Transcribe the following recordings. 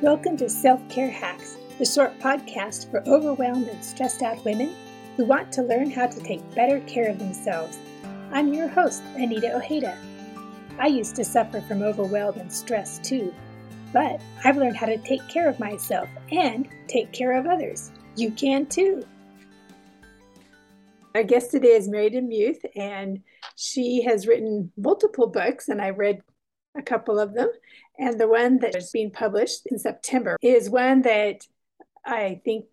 Welcome to Self Care Hacks, the short podcast for overwhelmed and stressed out women who want to learn how to take better care of themselves. I'm your host, Anita Ojeda. I used to suffer from overwhelm and stress too, but I've learned how to take care of myself and take care of others. You can too. Our guest today is Mary DeMuth, and she has written multiple books, and I read a couple of them. And the one that is being published in September is one that I think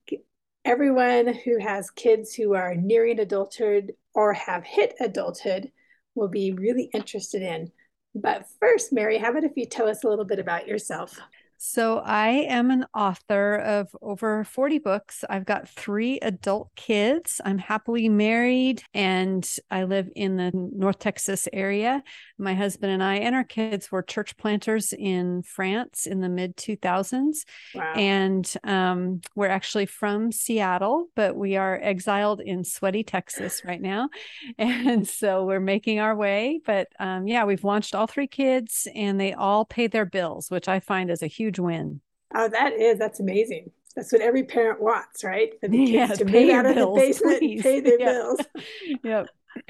everyone who has kids who are nearing adulthood or have hit adulthood will be really interested in. But first, Mary, how about if you tell us a little bit about yourself? So, I am an author of over 40 books. I've got three adult kids. I'm happily married and I live in the North Texas area. My husband and I and our kids were church planters in France in the mid 2000s. Wow. And um, we're actually from Seattle, but we are exiled in sweaty Texas right now. And so we're making our way. But um, yeah, we've launched all three kids and they all pay their bills, which I find is a huge huge win. Oh, that is that's amazing. That's what every parent wants, right? For the kids yeah, to move out of the basement, please. pay their bills. yep.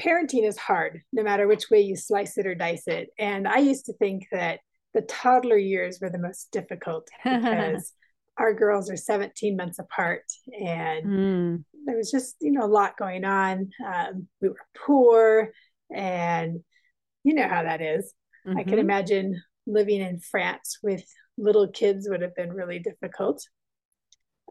Parenting is hard, no matter which way you slice it or dice it. And I used to think that the toddler years were the most difficult because our girls are 17 months apart and mm. there was just you know a lot going on um, we were poor and you know how that is. Mm-hmm. i can mm-hmm. imagine living in france with little kids would have been really difficult.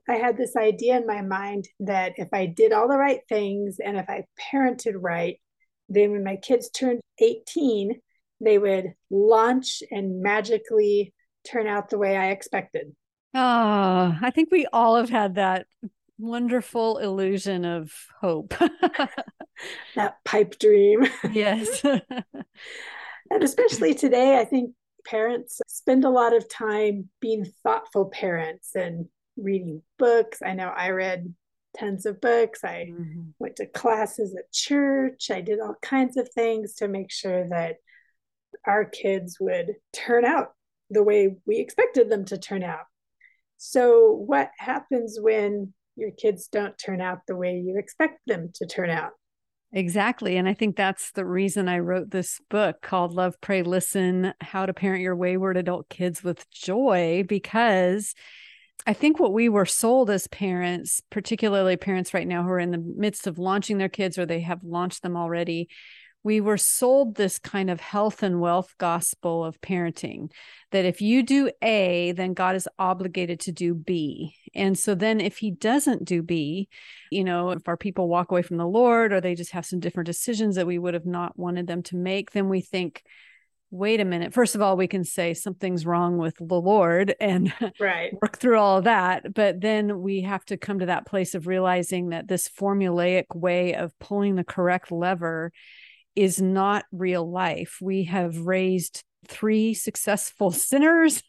I had this idea in my mind that if I did all the right things and if I parented right, then when my kids turned 18, they would launch and magically turn out the way I expected. Oh, I think we all have had that wonderful illusion of hope. that pipe dream. Yes. and especially today, I think parents spend a lot of time being thoughtful parents and reading books. I know I read tons of books. I mm-hmm. went to classes at church. I did all kinds of things to make sure that our kids would turn out the way we expected them to turn out. So, what happens when your kids don't turn out the way you expect them to turn out? Exactly. And I think that's the reason I wrote this book called Love, Pray, Listen How to Parent Your Wayward Adult Kids with Joy, because I think what we were sold as parents, particularly parents right now who are in the midst of launching their kids or they have launched them already, we were sold this kind of health and wealth gospel of parenting that if you do A, then God is obligated to do B. And so then if he doesn't do B, you know, if our people walk away from the Lord or they just have some different decisions that we would have not wanted them to make, then we think, wait a minute. First of all, we can say something's wrong with the Lord and right. work through all of that. But then we have to come to that place of realizing that this formulaic way of pulling the correct lever is not real life. We have raised three successful sinners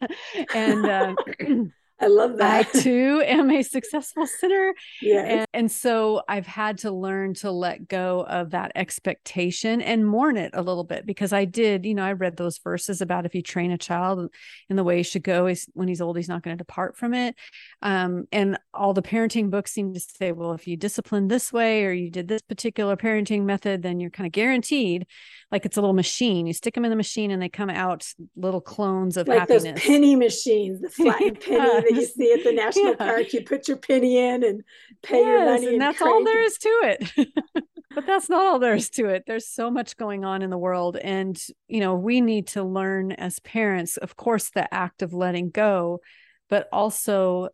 and uh, I love that. I too am a successful sinner. Yeah. And, and, so I've had to learn to let go of that expectation and mourn it a little bit because I did, you know, I read those verses about if you train a child in the way he should go, he's, when he's old, he's not going to depart from it. Um, and all the parenting books seem to say, well, if you discipline this way or you did this particular parenting method, then you're kind of guaranteed like it's a little machine. You stick them in the machine and they come out little clones of like happiness. those penny machines, the flying penny you see at the national yeah. park. You put your penny in and pay yes, your money, and, and that's all there is to it. but that's not all there is to it. There's so much going on in the world, and you know we need to learn as parents, of course, the act of letting go, but also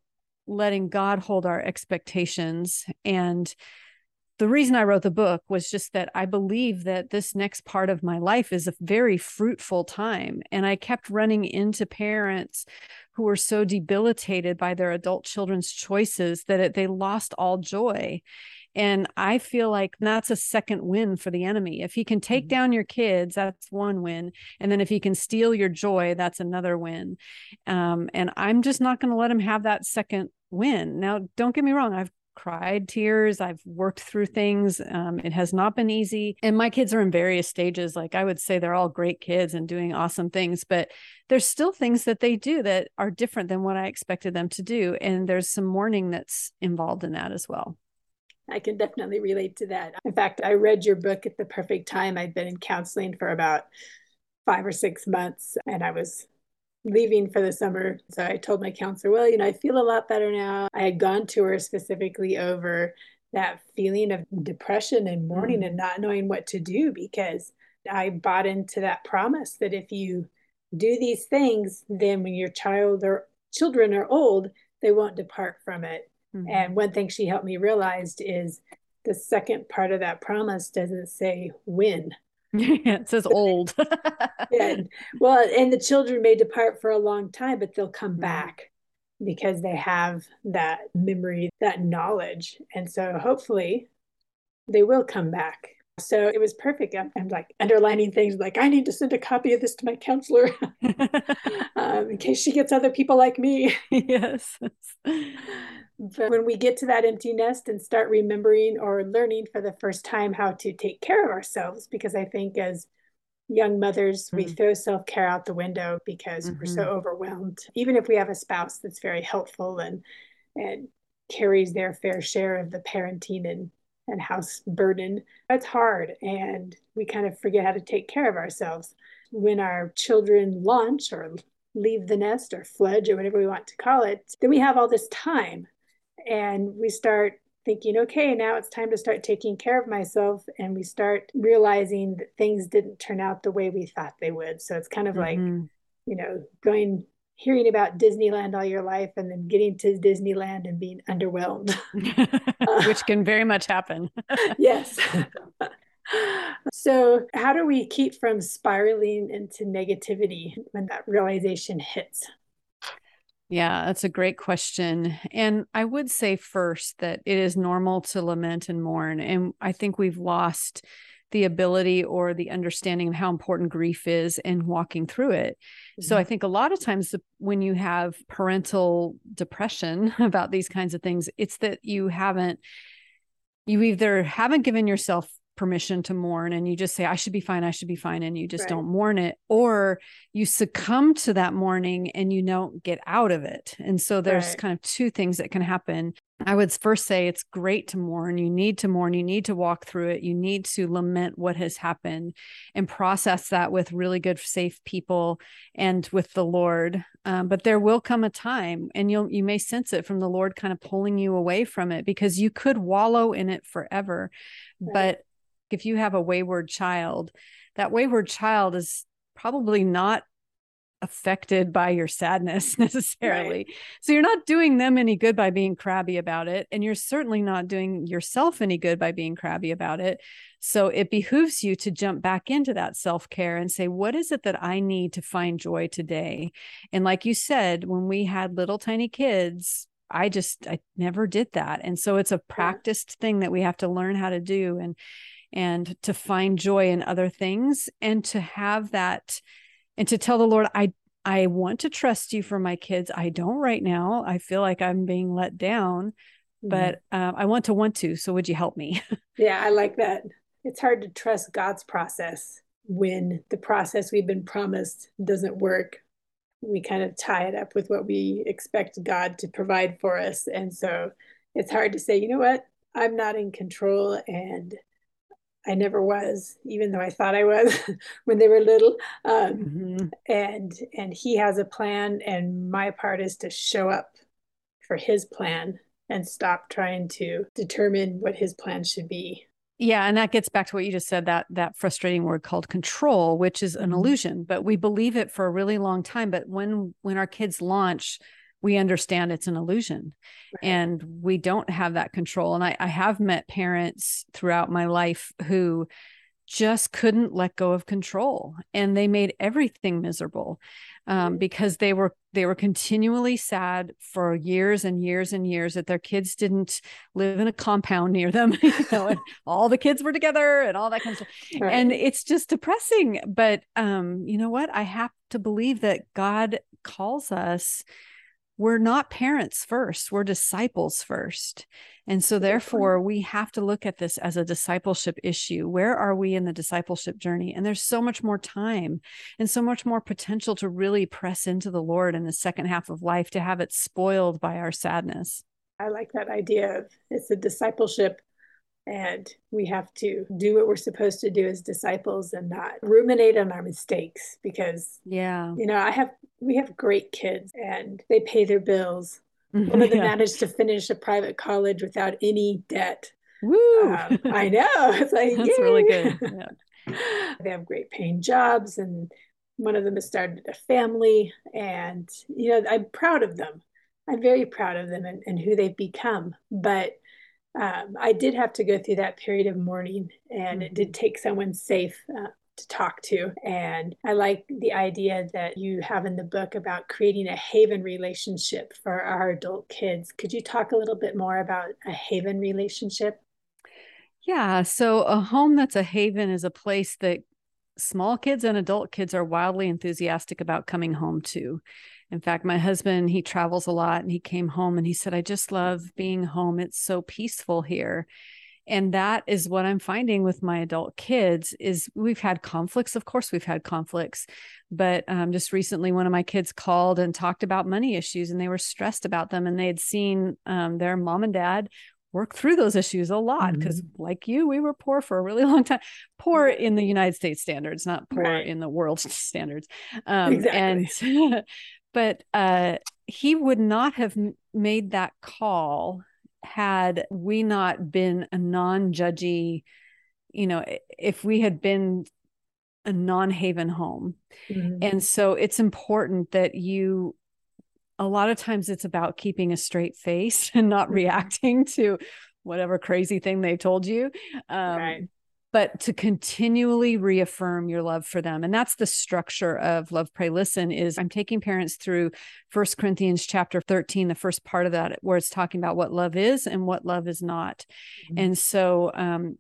letting God hold our expectations and the reason I wrote the book was just that I believe that this next part of my life is a very fruitful time. And I kept running into parents who were so debilitated by their adult children's choices that it, they lost all joy. And I feel like that's a second win for the enemy. If he can take mm-hmm. down your kids, that's one win. And then if he can steal your joy, that's another win. Um, and I'm just not going to let him have that second win. Now, don't get me wrong, I've cried tears. I've worked through things. Um, it has not been easy. And my kids are in various stages. Like I would say they're all great kids and doing awesome things, but there's still things that they do that are different than what I expected them to do. And there's some mourning that's involved in that as well. I can definitely relate to that. In fact, I read your book at the perfect time. I'd been in counseling for about five or six months and I was leaving for the summer. So I told my counselor, well, you know, I feel a lot better now. I had gone to her specifically over that feeling of depression and mourning mm. and not knowing what to do because I bought into that promise that if you do these things, then when your child or children are old, they won't depart from it. Mm-hmm. And one thing she helped me realize is the second part of that promise doesn't say when. Yeah, it says old. yeah. Well, and the children may depart for a long time, but they'll come mm-hmm. back because they have that memory, that knowledge. And so hopefully they will come back. So it was perfect. I'm, I'm like underlining things like, I need to send a copy of this to my counselor um, in case she gets other people like me. yes. But when we get to that empty nest and start remembering or learning for the first time how to take care of ourselves, because I think as young mothers, mm-hmm. we throw self care out the window because mm-hmm. we're so mm-hmm. overwhelmed. Even if we have a spouse that's very helpful and and carries their fair share of the parenting and and house burden, that's hard, and we kind of forget how to take care of ourselves. When our children launch or leave the nest or fledge or whatever we want to call it, then we have all this time and we start thinking, okay, now it's time to start taking care of myself. And we start realizing that things didn't turn out the way we thought they would. So it's kind of mm-hmm. like, you know, going, hearing about Disneyland all your life and then getting to Disneyland and being underwhelmed, which can very much happen. yes. so, how do we keep from spiraling into negativity when that realization hits? Yeah, that's a great question. And I would say first that it is normal to lament and mourn. And I think we've lost the ability or the understanding of how important grief is and walking through it. Mm-hmm. So I think a lot of times when you have parental depression about these kinds of things, it's that you haven't you either haven't given yourself permission to mourn and you just say i should be fine i should be fine and you just right. don't mourn it. Or you succumb to that mourning and you don't get out of it. And so there's right. kind of two things that can happen. I would first say it's great to mourn. You need to mourn. You need to walk through it. You need to lament what has happened and process that with really good safe people and with the lord. Um, but there will come a time and you'll you may sense it from the lord kind of pulling you away from it because you could wallow in it forever. Right. but if you have a wayward child, that wayward child is probably not affected by your sadness necessarily. Right. So you're not doing them any good by being crabby about it. And you're certainly not doing yourself any good by being crabby about it. So it behooves you to jump back into that self care and say, what is it that I need to find joy today? And like you said, when we had little tiny kids, I just, I never did that. And so it's a practiced thing that we have to learn how to do. And, and to find joy in other things and to have that and to tell the Lord, I I want to trust you for my kids. I don't right now. I feel like I'm being let down, mm-hmm. but um, I want to want to. So would you help me? yeah, I like that. It's hard to trust God's process when the process we've been promised doesn't work. We kind of tie it up with what we expect God to provide for us. And so it's hard to say, you know what? I'm not in control and I never was, even though I thought I was when they were little. Um, mm-hmm. And and he has a plan, and my part is to show up for his plan and stop trying to determine what his plan should be. Yeah, and that gets back to what you just said that that frustrating word called control, which is an mm-hmm. illusion, but we believe it for a really long time. But when when our kids launch we understand it's an illusion right. and we don't have that control. And I, I have met parents throughout my life who just couldn't let go of control and they made everything miserable um, because they were they were continually sad for years and years and years that their kids didn't live in a compound near them you know and all the kids were together and all that kind of stuff right. and it's just depressing but um, you know what i have to believe that god calls us we're not parents first, we're disciples first. And so, therefore, we have to look at this as a discipleship issue. Where are we in the discipleship journey? And there's so much more time and so much more potential to really press into the Lord in the second half of life to have it spoiled by our sadness. I like that idea of it's a discipleship and we have to do what we're supposed to do as disciples and not ruminate on our mistakes because yeah you know i have we have great kids and they pay their bills mm-hmm. one of them managed to finish a private college without any debt Woo! Um, i know it's like that's Yay! really good yeah. they have great paying jobs and one of them has started a family and you know i'm proud of them i'm very proud of them and, and who they've become but um, I did have to go through that period of mourning, and it did mm-hmm. take someone safe uh, to talk to. And I like the idea that you have in the book about creating a haven relationship for our adult kids. Could you talk a little bit more about a haven relationship? Yeah. So, a home that's a haven is a place that small kids and adult kids are wildly enthusiastic about coming home to. In fact, my husband, he travels a lot and he came home and he said, I just love being home. It's so peaceful here. And that is what I'm finding with my adult kids is we've had conflicts. Of course, we've had conflicts, but um, just recently, one of my kids called and talked about money issues, and they were stressed about them. And they had seen um, their mom and dad work through those issues a lot because mm-hmm. like you we were poor for a really long time poor in the united states standards not poor right. in the world standards um, exactly. and but uh, he would not have made that call had we not been a non-judgy you know if we had been a non-haven home mm-hmm. and so it's important that you a lot of times it's about keeping a straight face and not mm-hmm. reacting to whatever crazy thing they told you um, right but to continually reaffirm your love for them. And that's the structure of love pray listen is i'm taking parents through first corinthians chapter 13 the first part of that where it's talking about what love is and what love is not. Mm-hmm. and so um,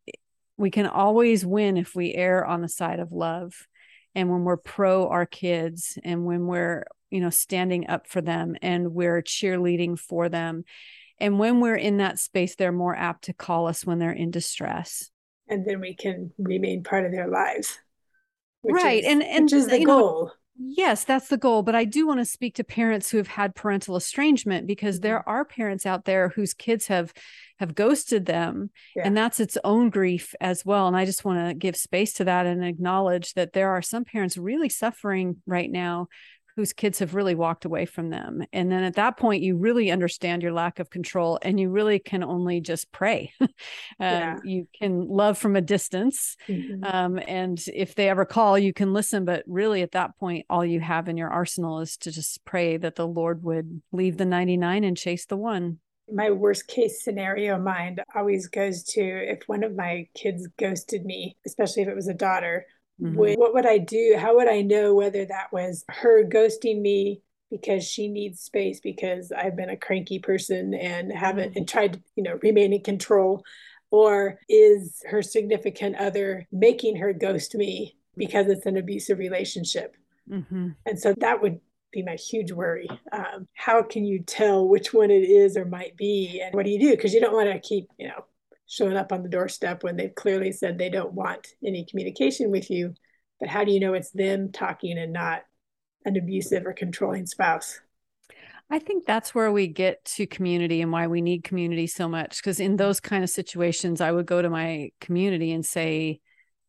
we can always win if we err on the side of love. And when we're pro our kids and when we're you know standing up for them and we're cheerleading for them. And when we're in that space they're more apt to call us when they're in distress and then we can remain part of their lives right is, and and which is the goal know, yes that's the goal but i do want to speak to parents who have had parental estrangement because mm-hmm. there are parents out there whose kids have have ghosted them yeah. and that's its own grief as well and i just want to give space to that and acknowledge that there are some parents really suffering right now whose kids have really walked away from them. And then at that point, you really understand your lack of control and you really can only just pray. um, yeah. You can love from a distance. Mm-hmm. Um, and if they ever call, you can listen. But really, at that point, all you have in your arsenal is to just pray that the Lord would leave the 99 and chase the one my worst case scenario mind always goes to if one of my kids ghosted me, especially if it was a daughter, Mm-hmm. what would I do? How would I know whether that was her ghosting me because she needs space because I've been a cranky person and haven't mm-hmm. and tried to, you know, remain in control? Or is her significant other making her ghost me because it's an abusive relationship? Mm-hmm. And so that would be my huge worry. Um, how can you tell which one it is or might be? And what do you do? Because you don't want to keep, you know, showing up on the doorstep when they've clearly said they don't want any communication with you. But how do you know it's them talking and not an abusive or controlling spouse? I think that's where we get to community and why we need community so much. Because in those kind of situations, I would go to my community and say,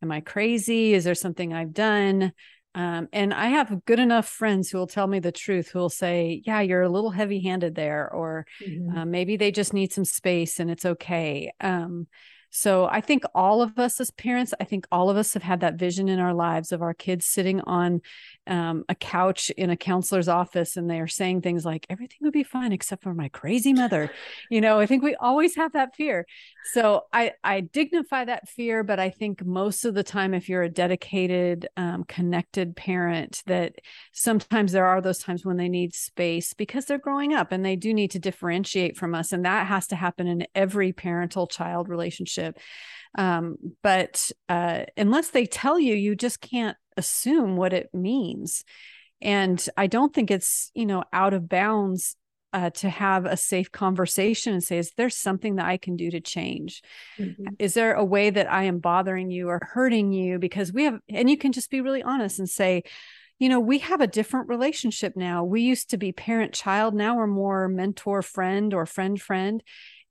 Am I crazy? Is there something I've done? Um, and I have good enough friends who will tell me the truth, who will say, Yeah, you're a little heavy handed there, or mm-hmm. uh, maybe they just need some space and it's okay. Um, so I think all of us as parents, I think all of us have had that vision in our lives of our kids sitting on um, a couch in a counselor's office and they are saying things like, everything would be fine except for my crazy mother. you know, I think we always have that fear. So I, I dignify that fear, but I think most of the time, if you're a dedicated, um, connected parent, that sometimes there are those times when they need space because they're growing up and they do need to differentiate from us. And that has to happen in every parental child relationship relationship. Um, but uh, unless they tell you, you just can't assume what it means. And I don't think it's, you know, out of bounds uh, to have a safe conversation and say, is there something that I can do to change? Mm-hmm. Is there a way that I am bothering you or hurting you? Because we have, and you can just be really honest and say, you know, we have a different relationship now. We used to be parent child. Now we're more mentor friend or friend friend.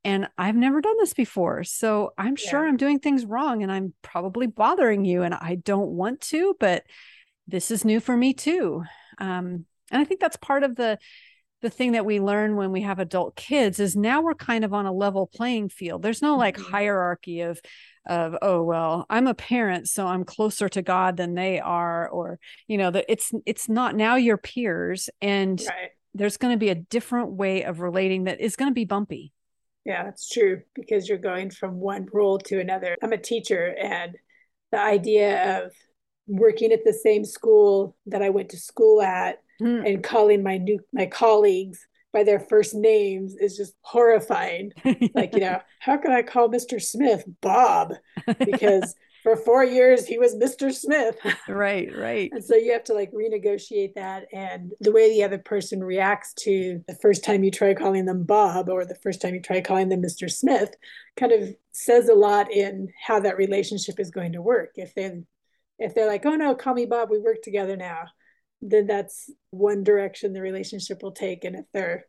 And I've never done this before. So I'm yeah. sure I'm doing things wrong and I'm probably bothering you. And I don't want to, but this is new for me too. Um, and I think that's part of the the thing that we learn when we have adult kids is now we're kind of on a level playing field. There's no like mm-hmm. hierarchy of of oh well i'm a parent so i'm closer to god than they are or you know that it's it's not now your peers and right. there's going to be a different way of relating that is going to be bumpy yeah that's true because you're going from one role to another i'm a teacher and the idea of working at the same school that i went to school at mm. and calling my new my colleagues by their first names is just horrifying. like, you know, how can I call Mr. Smith Bob? Because for four years he was Mr. Smith. right, right. And so you have to like renegotiate that. And the way the other person reacts to the first time you try calling them Bob or the first time you try calling them Mr. Smith kind of says a lot in how that relationship is going to work. If they if they're like, oh no, call me Bob, we work together now then that's one direction the relationship will take. And if they're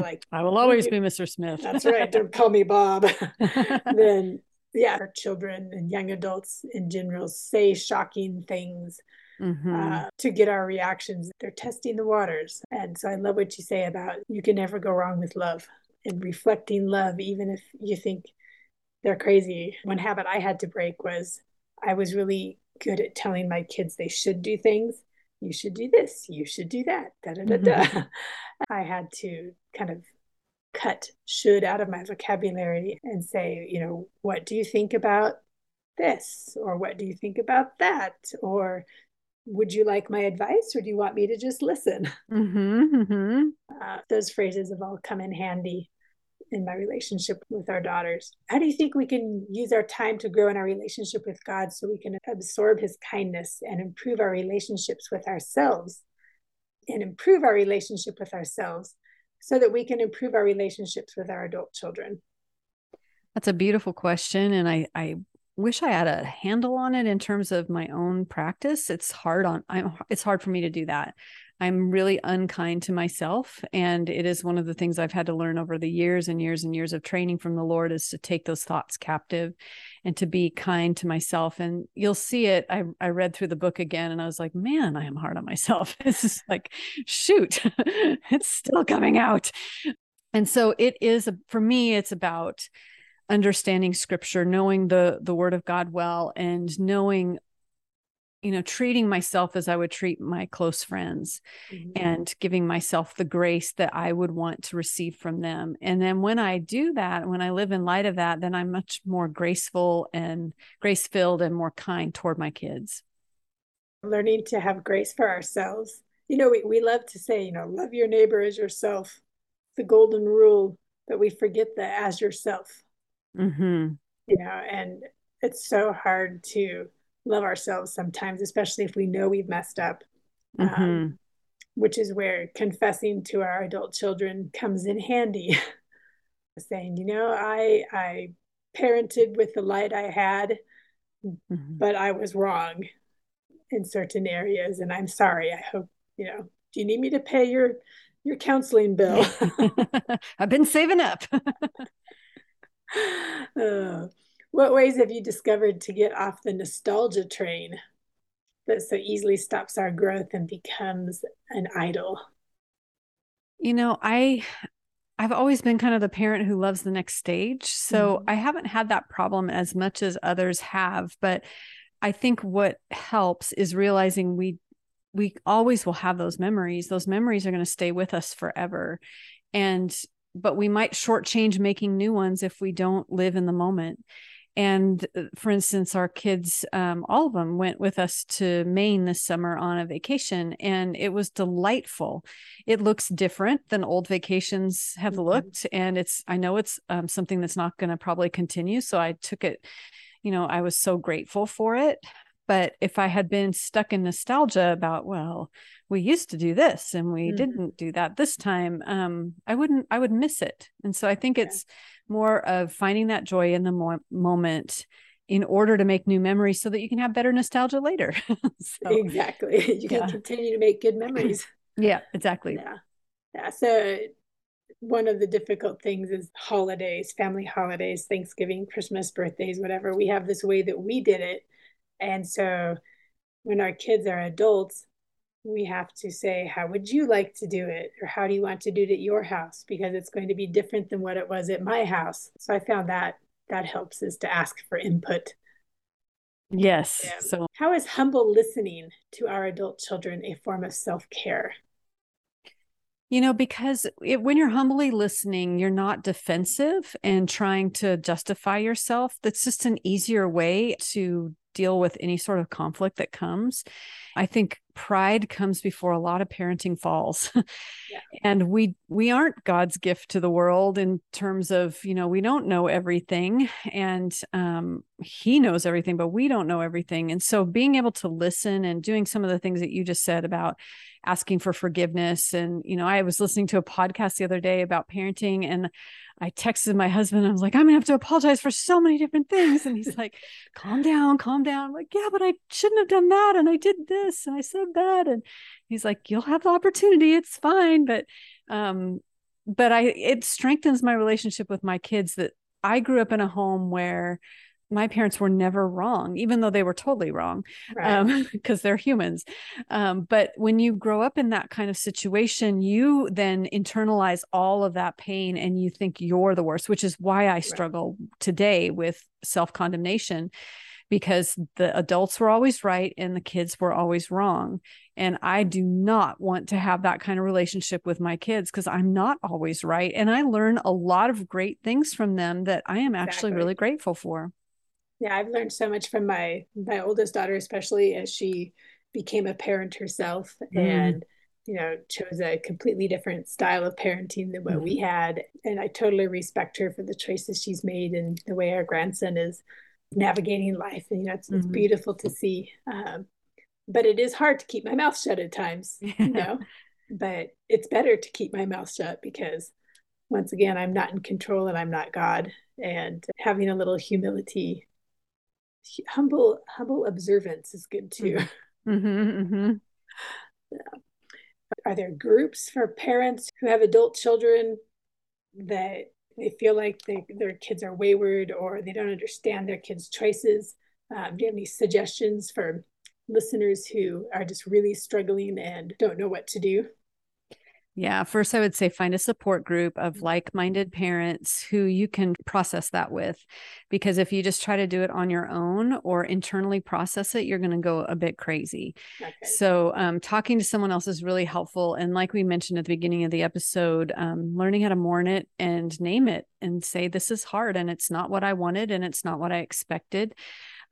like, I will always be Mr. Smith. that's right. Don't call me Bob. then, yeah, our children and young adults in general say shocking things mm-hmm. uh, to get our reactions. They're testing the waters. And so I love what you say about you can never go wrong with love and reflecting love, even if you think they're crazy. One habit I had to break was I was really good at telling my kids they should do things you should do this, you should do that, da da da da. Mm-hmm. I had to kind of cut should out of my vocabulary and say, you know, what do you think about this? Or what do you think about that? Or would you like my advice or do you want me to just listen? Mm-hmm, mm-hmm. Uh, those phrases have all come in handy in my relationship with our daughters. How do you think we can use our time to grow in our relationship with God so we can absorb his kindness and improve our relationships with ourselves and improve our relationship with ourselves so that we can improve our relationships with our adult children? That's a beautiful question. And I, I wish I had a handle on it in terms of my own practice. It's hard on I'm it's hard for me to do that. I'm really unkind to myself. And it is one of the things I've had to learn over the years and years and years of training from the Lord is to take those thoughts captive and to be kind to myself. And you'll see it. I, I read through the book again and I was like, man, I am hard on myself. This is like, shoot, it's still coming out. And so it is, for me, it's about understanding scripture knowing the the word of god well and knowing you know treating myself as i would treat my close friends mm-hmm. and giving myself the grace that i would want to receive from them. And then when i do that when i live in light of that then i'm much more graceful and grace filled and more kind toward my kids. Learning to have grace for ourselves. You know we, we love to say you know love your neighbor as yourself. The golden rule but we forget the as yourself. Mm-hmm. you know and it's so hard to love ourselves sometimes, especially if we know we've messed up. Um, mm-hmm. Um, which is where confessing to our adult children comes in handy. Saying, you know, I I parented with the light I had, mm-hmm. but I was wrong in certain areas, and I'm sorry. I hope you know. Do you need me to pay your your counseling bill? I've been saving up. uh, what ways have you discovered to get off the nostalgia train that so easily stops our growth and becomes an idol? You know, I I've always been kind of the parent who loves the next stage. So mm-hmm. I haven't had that problem as much as others have, but I think what helps is realizing we we always will have those memories. Those memories are going to stay with us forever. And but we might shortchange making new ones if we don't live in the moment and uh, for instance our kids um, all of them went with us to maine this summer on a vacation and it was delightful it looks different than old vacations have mm-hmm. looked and it's i know it's um, something that's not going to probably continue so i took it you know i was so grateful for it But if I had been stuck in nostalgia about, well, we used to do this and we mm-hmm. didn't do that this time, um, I wouldn't, I would miss it. And so I think yeah. it's more of finding that joy in the mo- moment in order to make new memories so that you can have better nostalgia later. so, exactly. You can yeah. continue to make good memories. yeah, exactly. Yeah. Yeah. So one of the difficult things is holidays, family holidays, Thanksgiving, Christmas, birthdays, whatever. We have this way that we did it. And so when our kids are adults, we have to say, How would you like to do it? Or how do you want to do it at your house? Because it's going to be different than what it was at my house. So I found that that helps is to ask for input. Yes. Yeah. So, how is humble listening to our adult children a form of self care? You know, because it, when you're humbly listening, you're not defensive and trying to justify yourself. That's just an easier way to deal with any sort of conflict that comes. I think pride comes before a lot of parenting falls. yeah. And we we aren't God's gift to the world in terms of, you know, we don't know everything and um he knows everything but we don't know everything. And so being able to listen and doing some of the things that you just said about asking for forgiveness and you know, I was listening to a podcast the other day about parenting and I texted my husband. I was like, I'm gonna have to apologize for so many different things. And he's like, calm down, calm down. I'm like, yeah, but I shouldn't have done that. And I did this and I said that. And he's like, you'll have the opportunity. It's fine. But um, but I it strengthens my relationship with my kids that I grew up in a home where my parents were never wrong, even though they were totally wrong, because right. um, because they're humans. Um, but when you grow up in that kind of situation, you then internalize all of that pain and you think you're the worst, which is why I struggle right. today with self condemnation because the adults were always right and the kids were always wrong. And I do not want to have that kind of relationship with my kids because I'm not always right. And I learn a lot of great things from them that I am actually really grateful for yeah i've learned so much from my my oldest daughter especially as she became a parent herself mm. and you know chose a completely different style of parenting than what mm. we had and i totally respect her for the choices she's made and the way our grandson is navigating life and you know it's, mm-hmm. it's beautiful to see um, but it is hard to keep my mouth shut at times you know but it's better to keep my mouth shut because once again i'm not in control and i'm not god and having a little humility humble humble observance is good too. Mm-hmm. mm-hmm, mm-hmm. Yeah. Are there groups for parents who have adult children that they feel like they, their kids are wayward or they don't understand their kids' choices? Um, do you have any suggestions for listeners who are just really struggling and don't know what to do? Yeah, first I would say find a support group of mm-hmm. like-minded parents who you can process that with because if you just try to do it on your own or internally process it, you're going to go a bit crazy. Okay. So, um, talking to someone else is really helpful and like we mentioned at the beginning of the episode, um, learning how to mourn it and name it and say this is hard and it's not what I wanted and it's not what I expected.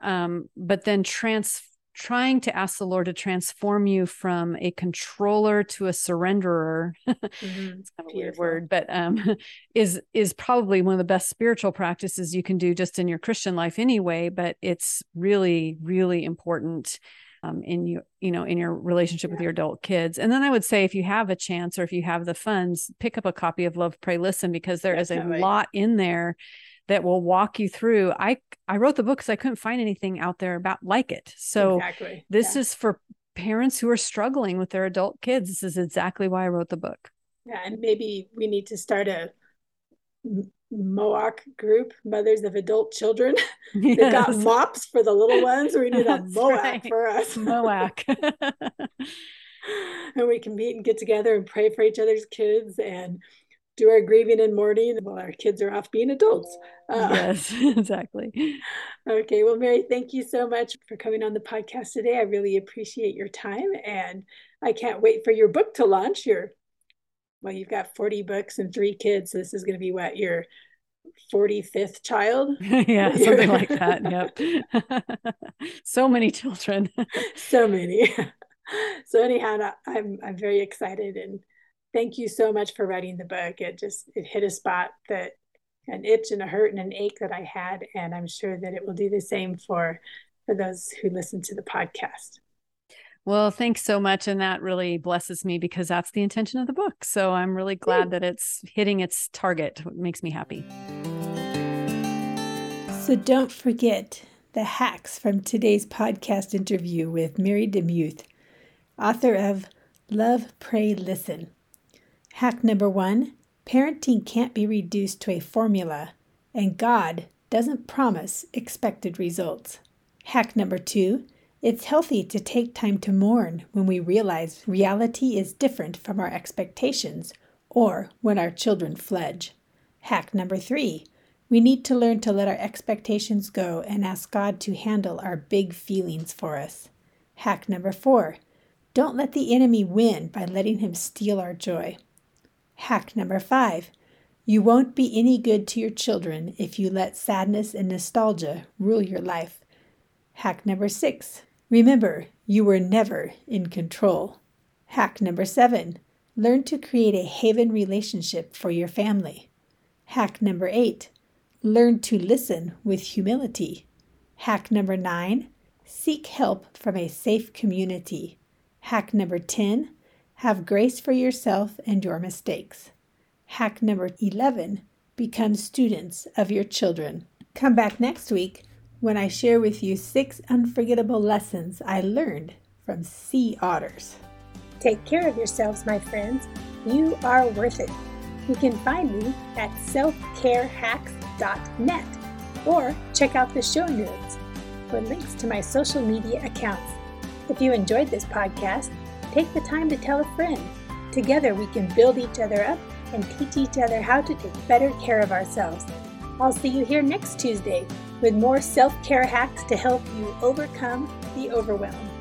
Um, but then transfer trying to ask the Lord to transform you from a controller to a surrenderer. Mm-hmm. it's kind of a weird word, but um, is is probably one of the best spiritual practices you can do just in your Christian life anyway. But it's really, really important um, in you, you know, in your relationship yeah. with your adult kids. And then I would say, if you have a chance or if you have the funds, pick up a copy of Love, Pray, Listen because there Definitely. is a lot in there that will walk you through. I I wrote the book because I couldn't find anything out there about like it. So exactly. this yeah. is for parents who are struggling with their adult kids. This is exactly why I wrote the book. Yeah, and maybe we need to start a MOAC group, mothers of adult children. Yes. They've got mops for the little ones. We need a MOAC right. for us. MOAC. and we can meet and get together and pray for each other's kids and do our grieving and mourning while our kids are off being adults. Uh, yes, exactly. Okay. Well, Mary, thank you so much for coming on the podcast today. I really appreciate your time. And I can't wait for your book to launch. Your, well, you've got 40 books and three kids. So this is going to be what, your 45th child? yeah, something like that. Yep. so many children. so many. So anyhow, I'm I'm very excited and thank you so much for writing the book. It just it hit a spot that an itch and a hurt and an ache that I had, and I'm sure that it will do the same for for those who listen to the podcast. Well, thanks so much. And that really blesses me because that's the intention of the book. So I'm really glad that it's hitting its target. It makes me happy. So don't forget the hacks from today's podcast interview with Mary DeMuth, author of Love, Pray, Listen. Hack number one parenting can't be reduced to a formula, and God doesn't promise expected results. Hack number two it's healthy to take time to mourn when we realize reality is different from our expectations or when our children fledge. Hack number three we need to learn to let our expectations go and ask God to handle our big feelings for us. Hack number four don't let the enemy win by letting him steal our joy. Hack number five you won't be any good to your children if you let sadness and nostalgia rule your life. Hack number six remember, you were never in control. Hack number seven learn to create a haven relationship for your family. Hack number eight learn to listen with humility. Hack number nine seek help from a safe community. Hack number 10 have grace for yourself and your mistakes. Hack number 11 become students of your children. Come back next week when I share with you six unforgettable lessons I learned from sea otters. Take care of yourselves, my friends. You are worth it. You can find me at selfcarehacks.net or check out the show notes for links to my social media accounts. If you enjoyed this podcast, take the time to tell a friend. Together we can build each other up and teach each other how to take better care of ourselves. I'll see you here next Tuesday with more self care hacks to help you overcome the overwhelm.